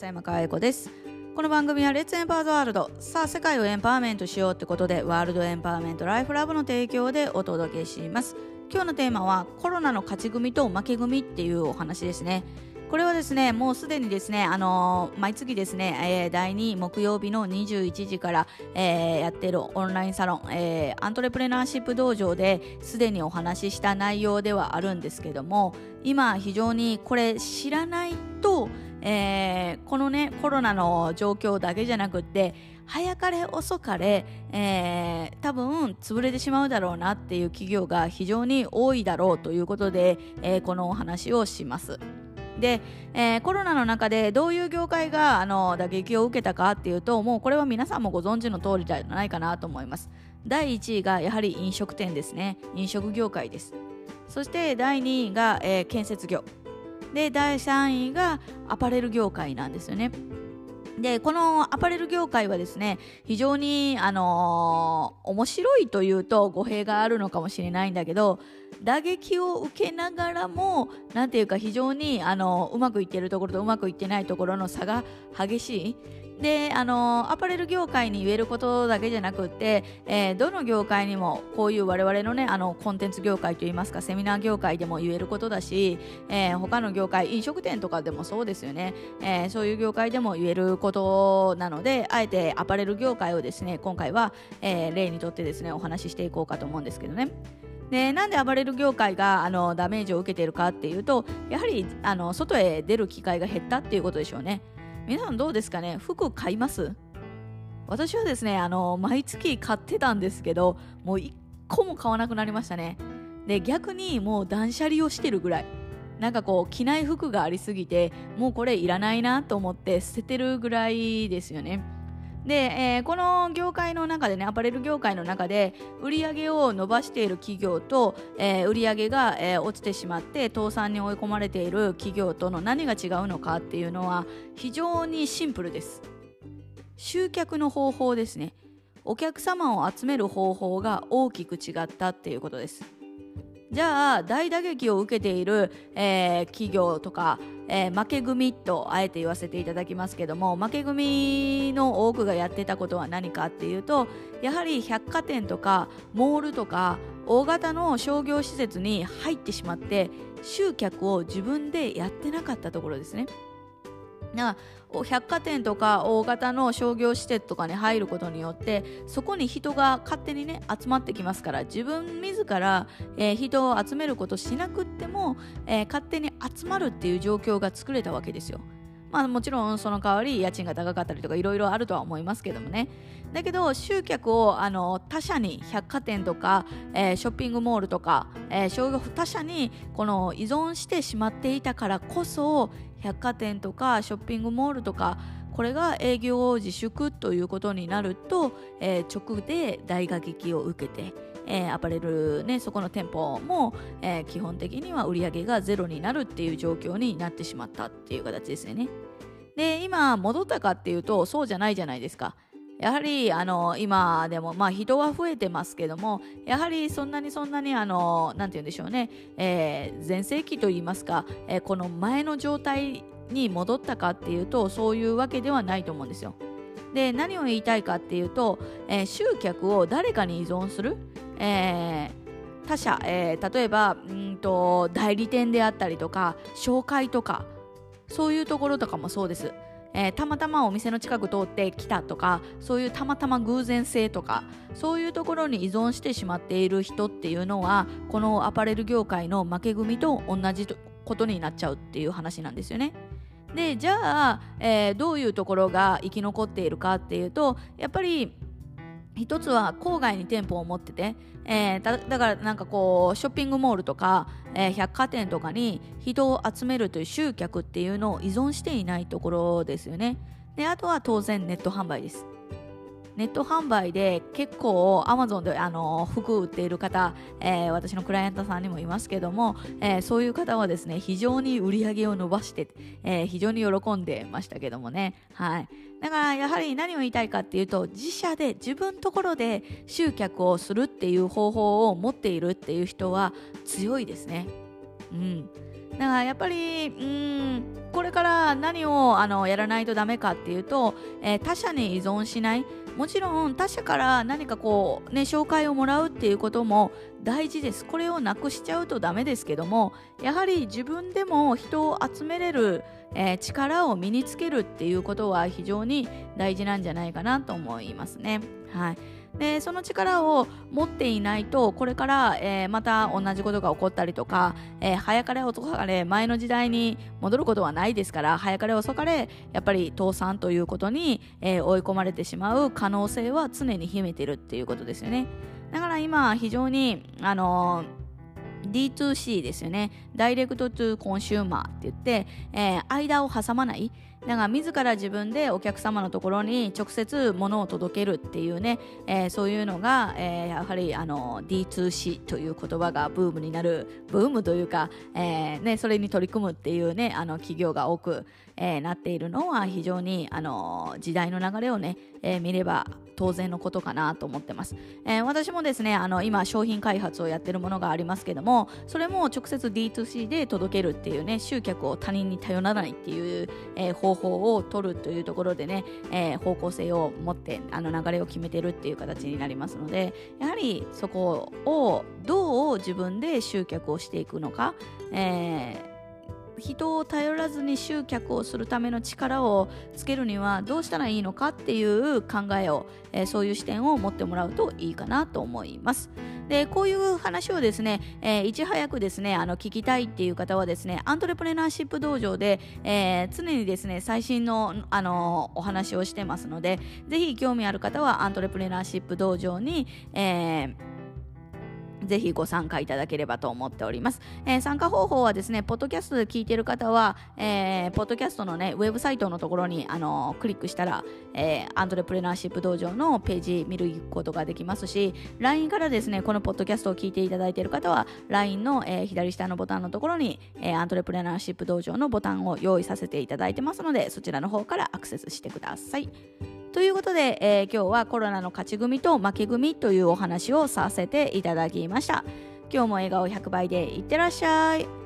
笹山かわ子です。この番組はレッツエンパワーズワールド。さあ世界をエンパワーメントしようってことでワールドエンパワーメントライフラブの提供でお届けします。今日のテーマはコロナの勝ち組と負け組っていうお話ですね。これはですねもうすでにですね、あのー、毎月ですね、えー、第2木曜日の21時から、えー、やってるオンラインサロン、えー、アントレプレナーシップ道場ですでにお話しした内容ではあるんですけども今非常にこれ知らないと、えー、このねコロナの状況だけじゃなくって早かれ遅かれ、えー、多分潰れてしまうだろうなっていう企業が非常に多いだろうということで、えー、このお話をします。で、えー、コロナの中でどういう業界があの打撃を受けたかっていうともうこれは皆さんもご存知の通りじゃないかなと思います。第1位がやはり飲食店ですね。飲食業界です。そして第2位が、えー、建設業。で第3位がアパレル業界なんですよね。でこのアパレル業界はですね非常に、あのー、面白いというと語弊があるのかもしれないんだけど打撃を受けながらも何ていうか非常に、あのー、うまくいってるところとうまくいってないところの差が激しい。であのアパレル業界に言えることだけじゃなくって、えー、どの業界にもこういう我々のねあのコンテンツ業界といいますかセミナー業界でも言えることだし、えー、他の業界飲食店とかでもそうですよね、えー、そういう業界でも言えることなのであえてアパレル業界をですね今回は、えー、例にとってですねお話ししていこうかと思うんですけどね。でなんでアパレル業界があのダメージを受けているかっていうとやはりあの外へ出る機会が減ったっていうことでしょうね。皆さんどうですかね？服買います？私はですね、あの、毎月買ってたんですけど、もう1個も買わなくなりましたね。で、逆にもう断捨離をしてるぐらい。なんかこう、着ない服がありすぎて、もうこれいらないなと思って捨ててるぐらいですよね。で、えー、この業界の中でねアパレル業界の中で売り上げを伸ばしている企業と、えー、売り上げが、えー、落ちてしまって倒産に追い込まれている企業との何が違うのかっていうのは非常にシンプルです。集客の方法ですね。お客様を集める方法が大きく違ったっていうことです。じゃあ大打撃を受けている、えー、企業とか、えー、負け組とあえて言わせていただきますけども負け組の多くがやってたことは何かっていうとやはり百貨店とかモールとか大型の商業施設に入ってしまって集客を自分でやってなかったところですね。な百貨店とか大型の商業施設とかに入ることによってそこに人が勝手にね集まってきますから自分自ら、えー、人を集めることしなくっても、えー、勝手に集まるっていう状況が作れたわけですよ。まあ、もちろんその代わり家賃が高かったりとかいろいろあるとは思いますけどもね。だけど集客をあの他社に百貨店とか、えー、ショッピングモールとか、えー、商業他社にこの依存してしまっていたからこそ百貨店とかショッピングモールとかこれが営業自粛ということになると、えー、直で大打撃を受けて、えー、アパレル、ね、そこの店舗も、えー、基本的には売り上げがゼロになるっていう状況になってしまったっていう形ですよね。で今戻ったかっていうとそうじゃないじゃないですか。やはりあの今でも、まあ、人は増えてますけどもやはりそんなにそんなにあのなんて言うんでしょうね、えー、全盛期といいますか、えー、この前の状態に戻ったかっていうとそういうわけではないと思うんですよ。で何を言いたいかっていうと、えー、集客を誰かに依存する、えー、他社、えー、例えばうんと代理店であったりとか紹介とかそういうところとかもそうです。えー、たまたまお店の近く通ってきたとかそういうたまたま偶然性とかそういうところに依存してしまっている人っていうのはこのアパレル業界の負け組と同じことになっちゃうっていう話なんですよね。でじゃあ、えー、どういうところが生き残っているかっていうとやっぱり一つは郊外に店舗を持ってて、えー、だだからなんかこうショッピングモールとか、えー、百貨店とかに人を集めるという集客っていうのを依存していないところですよね。であとは当然ネット販売です。ネット販売で結構アマゾンであの服売っている方、えー、私のクライアントさんにもいますけども、えー、そういう方はですね非常に売り上げを伸ばして、えー、非常に喜んでましたけどもね。はい。だからやはり何を言いたいかっていうと自社で自分のところで集客をするっていう方法を持っているっていう人は強いですね。うん。だからやっぱりうんこれから何をあのやらないとダメかっていうと、えー、他者に依存しない。もちろん他者から何かこうね紹介をもらうっていうことも大事です。これをなくしちゃうとダメですけどもやはり自分でも人を集めれる、えー、力を身につけるっていうことは非常に大事なんじゃないかなと思いますね。はい。でその力を持っていないとこれから、えー、また同じことが起こったりとか、えー、早かれ遅かれ前の時代に戻ることはないですから早かれ遅かれやっぱり倒産ということに、えー、追い込まれてしまう可能性は常に秘めてるっていうことですよねだから今非常にあのー D2C ですよね。 direct to consumer って言って、えー、間を挟まない。だから自ら自分でお客様のところに直接物を届けるっていうね、えー、そういうのが、えー、やはりあの D2C という言葉がブームになるブームというか、えーね、それに取り組むっていうねあの企業が多く、えー、なっているのは非常にあの時代の流れをね、えー、見れば当然のことかなと思ってます、えー、私もですねあの今商品開発をやってるものがありますけどもそれも直接 D2C で届けるっていうね集客を他人に頼らないっていう、えー、方法を取るというところでね、えー、方向性を持ってあの流れを決めてるっていう形になりますのでやはりそこをどう自分で集客をしていくのか、えー人を頼らずに集客をするための力をつけるにはどうしたらいいのかっていう考えを、えー、そういう視点を持ってもらうといいかなと思います。でこういう話をですね、えー、いち早くですねあの聞きたいっていう方はですねアントレプレナーシップ道場で、えー、常にですね最新のあのお話をしてますのでぜひ興味ある方はアントレプレナーシップ道場に、えーぜひご参加いただければと思っております。えー、参加方法はですね、ポッドキャストで聞いている方は、えー、ポッドキャストのね、ウェブサイトのところに、あのー、クリックしたら、えー、アントレプレナーシップ道場のページ見ることができますし、LINE からですね、このポッドキャストを聞いていただいている方は、LINE の、えー、左下のボタンのところに、えー、アントレプレナーシップ道場のボタンを用意させていただいてますので、そちらの方からアクセスしてください。ということで、えー、今日はコロナの勝ち組と負け組というお話をさせていただきました。今日も笑顔100倍でいってらっしゃい。